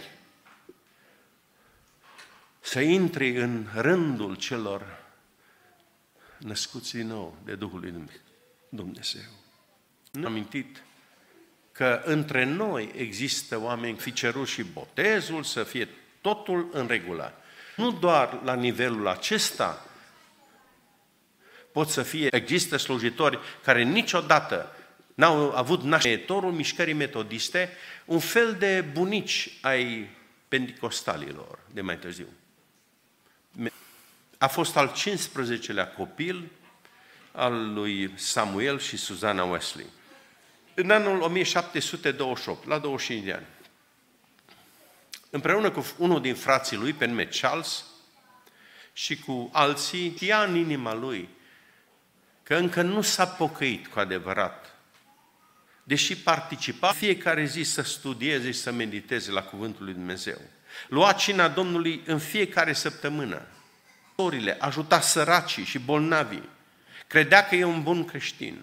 să intri în rândul celor născuți din nou de Duhul lui Dumnezeu. Nu am amintit că între noi există oameni fi cerut și botezul, să fie totul în regulă. Nu doar la nivelul acesta pot să fie, există slujitori care niciodată n-au avut naștetorul mișcării metodiste, un fel de bunici ai pentecostalilor de mai târziu. a fost al 15-lea copil al lui Samuel și Suzana Wesley. În anul 1728, la 25 de ani, împreună cu unul din frații lui, pe nume Charles, și cu alții, știa în inima lui că încă nu s-a pocăit cu adevărat, deși participa fiecare zi să studieze și să mediteze la Cuvântul lui Dumnezeu. Lua cina Domnului în fiecare săptămână. Sorile, ajuta săracii și bolnavii. Credea că e un bun creștin.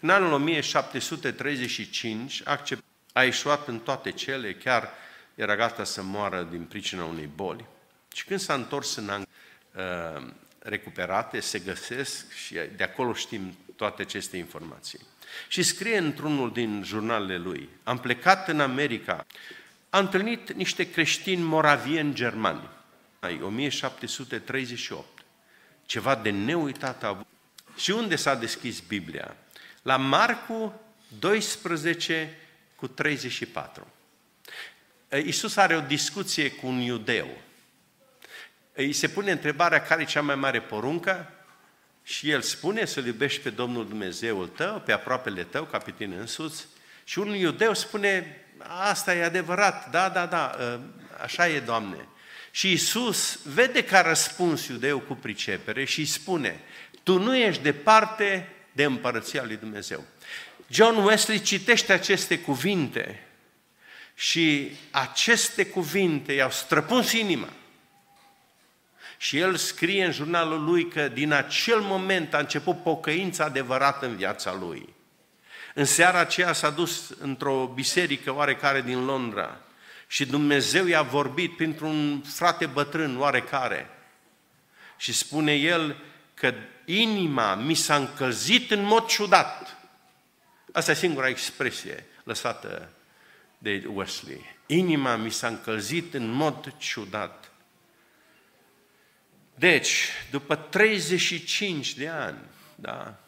În anul 1735 a ieșuat în toate cele, chiar era gata să moară din pricina unei boli. Și când s-a întors în Ang- uh, recuperate, se găsesc și de acolo știm toate aceste informații. Și scrie într-unul din jurnalele lui, am plecat în America, am întâlnit niște creștini moravieni germani, ai 1738, ceva de neuitat a avut. Și unde s-a deschis Biblia? La Marcu 12 cu 34. Iisus are o discuție cu un iudeu îi se pune întrebarea care e cea mai mare poruncă și el spune să-L iubești pe Domnul Dumnezeul tău, pe aproapele tău, ca pe tine însuți. Și un iudeu spune, asta e adevărat, da, da, da, ă, așa e, Doamne. Și Isus vede că a răspuns iudeu cu pricepere și îi spune, tu nu ești departe de împărăția lui Dumnezeu. John Wesley citește aceste cuvinte și aceste cuvinte i-au străpuns inima. Și el scrie în jurnalul lui că din acel moment a început pocăința adevărată în viața lui. În seara aceea s-a dus într-o biserică oarecare din Londra și Dumnezeu i-a vorbit printr-un frate bătrân oarecare. Și spune el că inima mi s-a încălzit în mod ciudat. Asta e singura expresie lăsată de Wesley. Inima mi s-a încălzit în mod ciudat. Deci, după 35 de ani, da,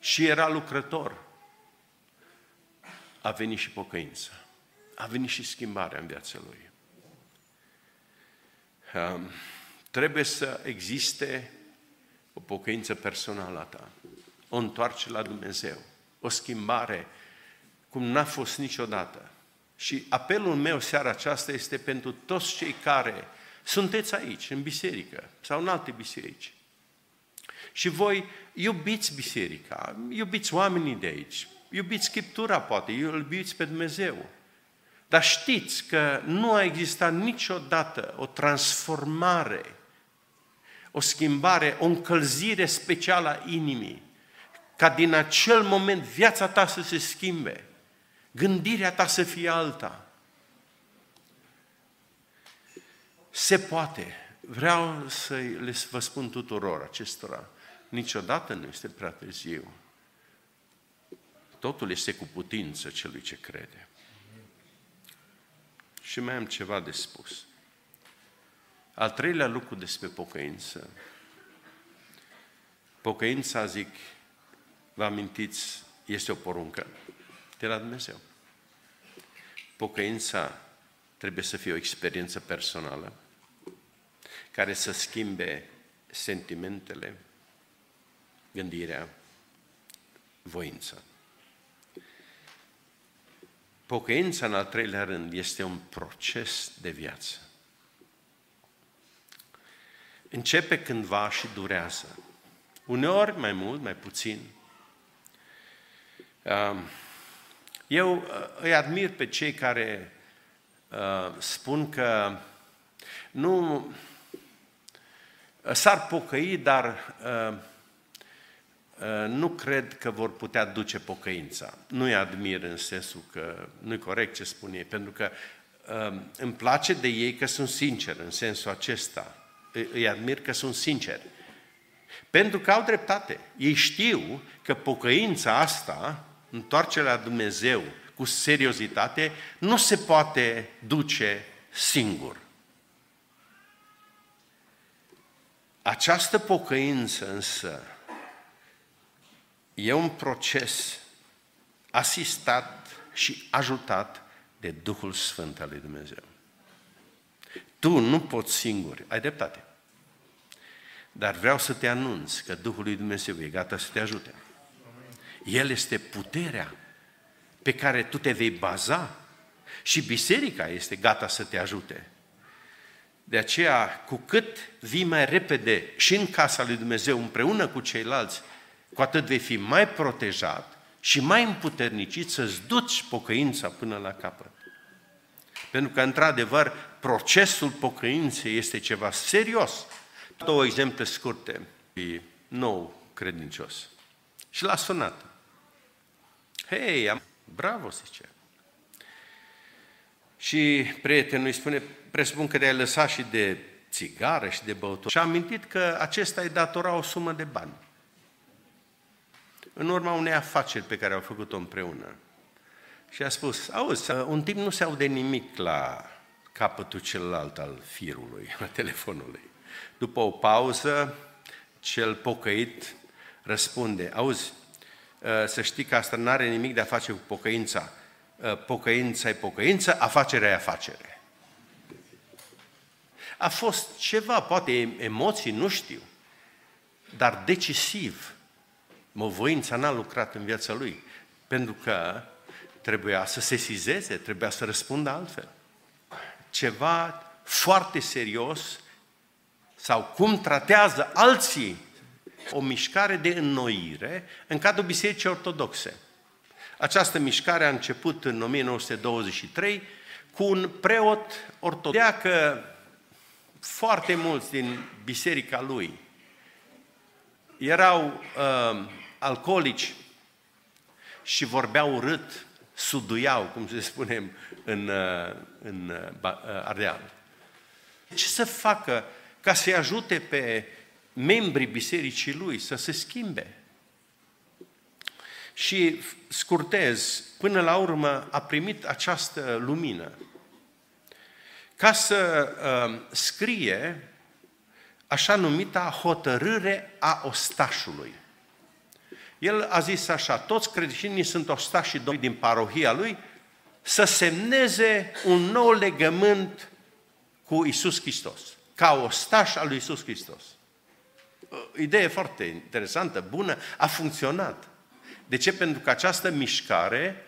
și era lucrător, a venit și pocăința. A venit și schimbarea în viața lui. Um, trebuie să existe o pocăință personală a ta, o întoarce la Dumnezeu, o schimbare cum n-a fost niciodată. Și apelul meu seara aceasta este pentru toți cei care sunteți aici, în biserică sau în alte biserici. Și voi iubiți biserica, iubiți oamenii de aici, iubiți Scriptura poate, iubiți pe Dumnezeu. Dar știți că nu a existat niciodată o transformare, o schimbare, o încălzire specială a inimii, ca din acel moment viața ta să se schimbe, gândirea ta să fie alta, Se poate. Vreau să le vă spun tuturor acestora, niciodată nu este prea târziu. Totul este cu putință celui ce crede. Și mai am ceva de spus. Al treilea lucru despre pocăință. Pocăința, zic, vă amintiți, este o poruncă de la Dumnezeu. Pocăința trebuie să fie o experiență personală care să schimbe sentimentele, gândirea, voința. Pocăința, în al treilea rând, este un proces de viață. Începe cândva și durează. Uneori mai mult, mai puțin. Eu uh, îi admir pe cei care uh, spun că nu s-ar pocăi, dar uh, uh, nu cred că vor putea duce pocăința. Nu-i admir în sensul că nu-i corect ce spun ei, pentru că uh, îmi place de ei că sunt sinceri în sensul acesta. Îi admir că sunt sinceri. Pentru că au dreptate. Ei știu că pocăința asta, întoarcerea la Dumnezeu cu seriozitate, nu se poate duce singur. Această pocăință însă e un proces asistat și ajutat de Duhul Sfânt al lui Dumnezeu. Tu nu poți singur, ai dreptate. Dar vreau să te anunț că Duhul lui Dumnezeu e gata să te ajute. El este puterea pe care tu te vei baza și biserica este gata să te ajute. De aceea, cu cât vii mai repede și în casa lui Dumnezeu împreună cu ceilalți, cu atât vei fi mai protejat și mai împuternicit să-ți duci pocăința până la capăt. Pentru că, într-adevăr, procesul pocăinței este ceva serios. Două exemple scurte. Nou credincios. Și l-a sunat. Hei, am... bravo, zice. Și prietenul îi spune, presupun că de-ai lăsat și de țigară și de băutură. Și a amintit că acesta îi datora o sumă de bani. În urma unei afaceri pe care au făcut-o împreună. Și a spus, auzi, un timp nu se aude nimic la capătul celălalt al firului, a telefonului. După o pauză, cel pocăit răspunde, auzi, să știi că asta nu are nimic de a face cu pocăința. Pocăința e pocăință, afacerea e afacere. A fost ceva, poate emoții, nu știu, dar decisiv. Măvoința n-a lucrat în viața lui, pentru că trebuia să se sizeze, trebuia să răspundă altfel. Ceva foarte serios sau cum tratează alții o mișcare de înnoire în cadrul Bisericii Ortodoxe. Această mișcare a început în 1923 cu un preot ortodox. că foarte mulți din biserica lui erau uh, alcoolici și vorbeau urât, suduiau, cum se spune în, uh, în uh, uh, Ardeal. Ce să facă ca să-i ajute pe membrii bisericii lui să se schimbe? Și scurtez, până la urmă a primit această lumină ca să uh, scrie așa numita hotărâre a ostașului. El a zis așa, toți creștinii sunt ostașii din parohia lui, să semneze un nou legământ cu Isus Hristos, ca ostaș al lui Isus Hristos. Idee foarte interesantă, bună, a funcționat. De ce? Pentru că această mișcare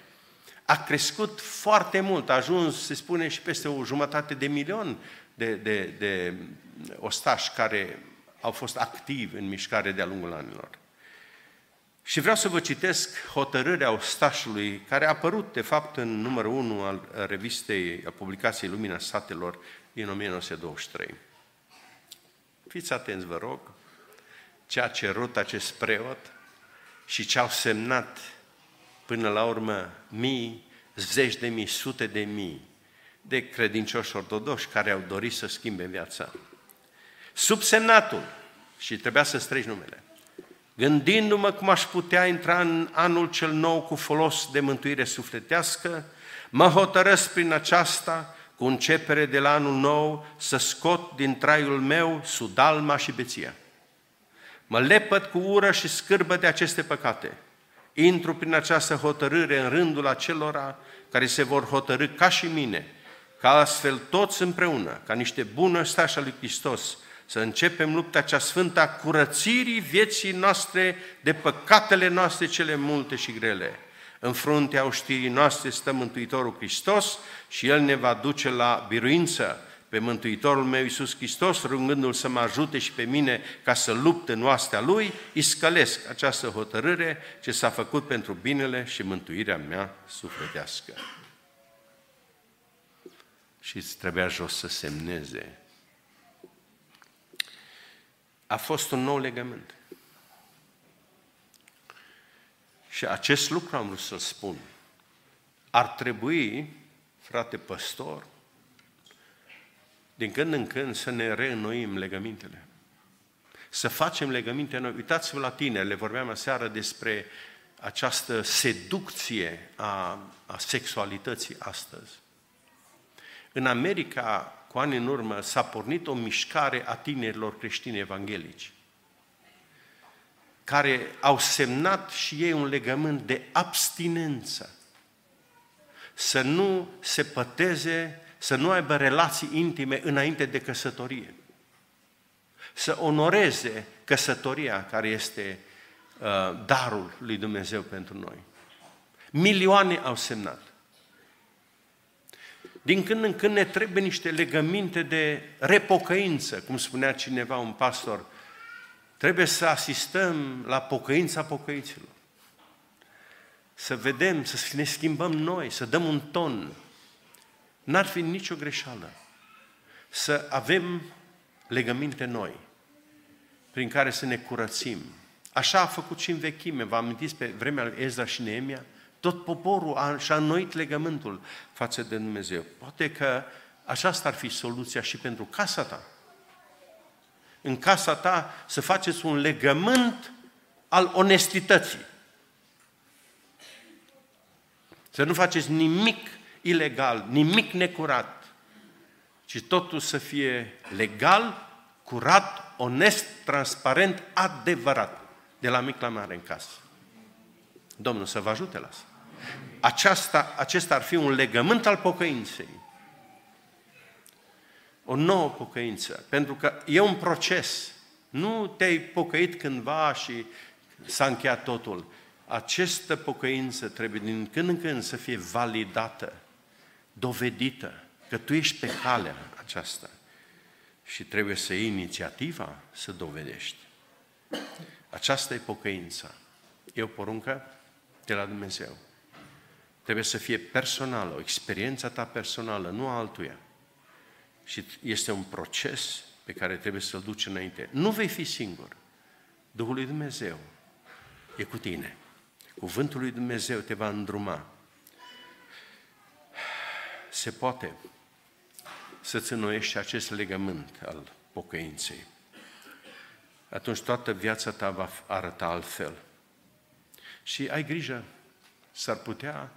a crescut foarte mult, a ajuns, se spune, și peste o jumătate de milion de, de, de ostași care au fost activi în mișcare de-a lungul anilor. Și vreau să vă citesc hotărârea ostașului, care a apărut, de fapt, în numărul 1 al revistei, a publicației Lumina Satelor din 1923. Fiți atenți, vă rog, ce a cerut acest preot și ce au semnat până la urmă mii, zeci de mii, sute de mii de credincioși ortodoși care au dorit să schimbe viața. Subsemnatul, și trebuia să strigi numele, gândindu-mă cum aș putea intra în anul cel nou cu folos de mântuire sufletească, mă hotărăsc prin aceasta, cu începere de la anul nou, să scot din traiul meu sudalma și beția. Mă lepăt cu ură și scârbă de aceste păcate – intru prin această hotărâre în rândul acelora care se vor hotărâ ca și mine, ca astfel toți împreună, ca niște bună stași lui Hristos, să începem lupta cea sfântă a curățirii vieții noastre de păcatele noastre cele multe și grele. În fruntea oștirii noastre stă Mântuitorul Hristos și El ne va duce la biruință pe Mântuitorul meu Iisus Hristos, rugându-L să mă ajute și pe mine ca să lupt în oastea Lui, iscălesc această hotărâre ce s-a făcut pentru binele și mântuirea mea sufletească. Și îți trebuia jos să semneze. A fost un nou legământ. Și acest lucru am vrut să-l spun. Ar trebui, frate păstor, din când în când să ne reînnoim legămintele. Să facem legăminte noi. Uitați-vă la tine, le vorbeam aseară despre această seducție a, a sexualității astăzi. În America, cu ani în urmă, s-a pornit o mișcare a tinerilor creștini evanghelici, care au semnat și ei un legământ de abstinență. Să nu se păteze să nu aibă relații intime înainte de căsătorie. Să onoreze căsătoria care este uh, darul lui Dumnezeu pentru noi. Milioane au semnat. Din când în când ne trebuie niște legăminte de repocăință, cum spunea cineva, un pastor. Trebuie să asistăm la pocăința pocăiților. Să vedem, să ne schimbăm noi, să dăm un ton. N-ar fi nicio greșeală. Să avem legăminte noi, prin care să ne curățim. Așa a făcut și în vechime. Vă amintiți pe vremea lui Ezra și Neemia? Tot poporul a, și-a înnoit legământul față de Dumnezeu. Poate că aceasta ar fi soluția și pentru casa ta. În casa ta să faceți un legământ al onestității. Să nu faceți nimic ilegal, nimic necurat, ci totul să fie legal, curat, onest, transparent, adevărat, de la mic la mare în casă. Domnul să vă ajute la asta aceasta, acesta ar fi un legământ al pocăinței. O nouă pocăință. Pentru că e un proces. Nu te-ai pocăit cândva și s-a încheiat totul. Această pocăință trebuie din când în când să fie validată, dovedită, că tu ești pe calea aceasta. Și trebuie să iei inițiativa să dovedești. Aceasta e pocăința. E o poruncă de la Dumnezeu. Trebuie să fie personală, o experiență ta personală, nu a altuia. Și este un proces pe care trebuie să-l duci înainte. Nu vei fi singur. Duhul lui Dumnezeu e cu tine. Cuvântul lui Dumnezeu te va îndruma. Se poate să-ți înnoiești acest legământ al pocăinței. Atunci toată viața ta va arăta altfel. Și ai grijă, s-ar putea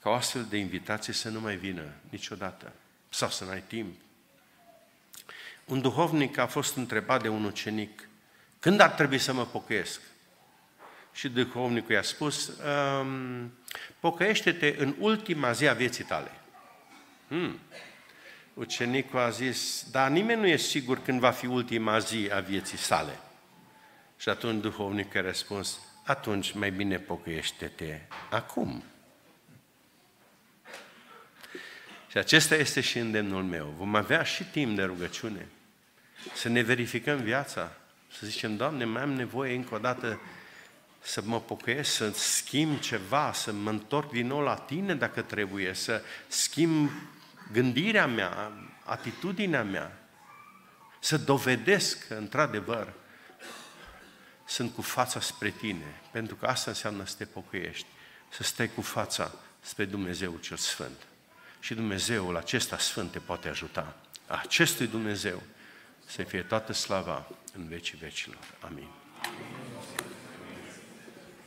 ca o astfel de invitație să nu mai vină niciodată sau să n-ai timp. Un duhovnic a fost întrebat de un ucenic, când ar trebui să mă pocăiesc? Și duhovnicul i-a spus, um, pocăiește-te în ultima zi a vieții tale. Hmm. Ucenicul a zis, dar nimeni nu e sigur când va fi ultima zi a vieții sale. Și atunci duhovnicul a răspuns, atunci mai bine pocăiește-te acum. Și acesta este și îndemnul meu. Vom avea și timp de rugăciune. Să ne verificăm viața. Să zicem, Doamne, mai am nevoie încă o dată să mă pocăiesc, să schimb ceva, să mă întorc din nou la Tine dacă trebuie, să schimb gândirea mea, atitudinea mea, să dovedesc că, într-adevăr, sunt cu fața spre Tine, pentru că asta înseamnă să te pocăiești, să stai cu fața spre Dumnezeu cel Sfânt și Dumnezeul acesta Sfânt te poate ajuta. Acestui Dumnezeu să fie toată slava în vecii vecilor. Amin. Amin.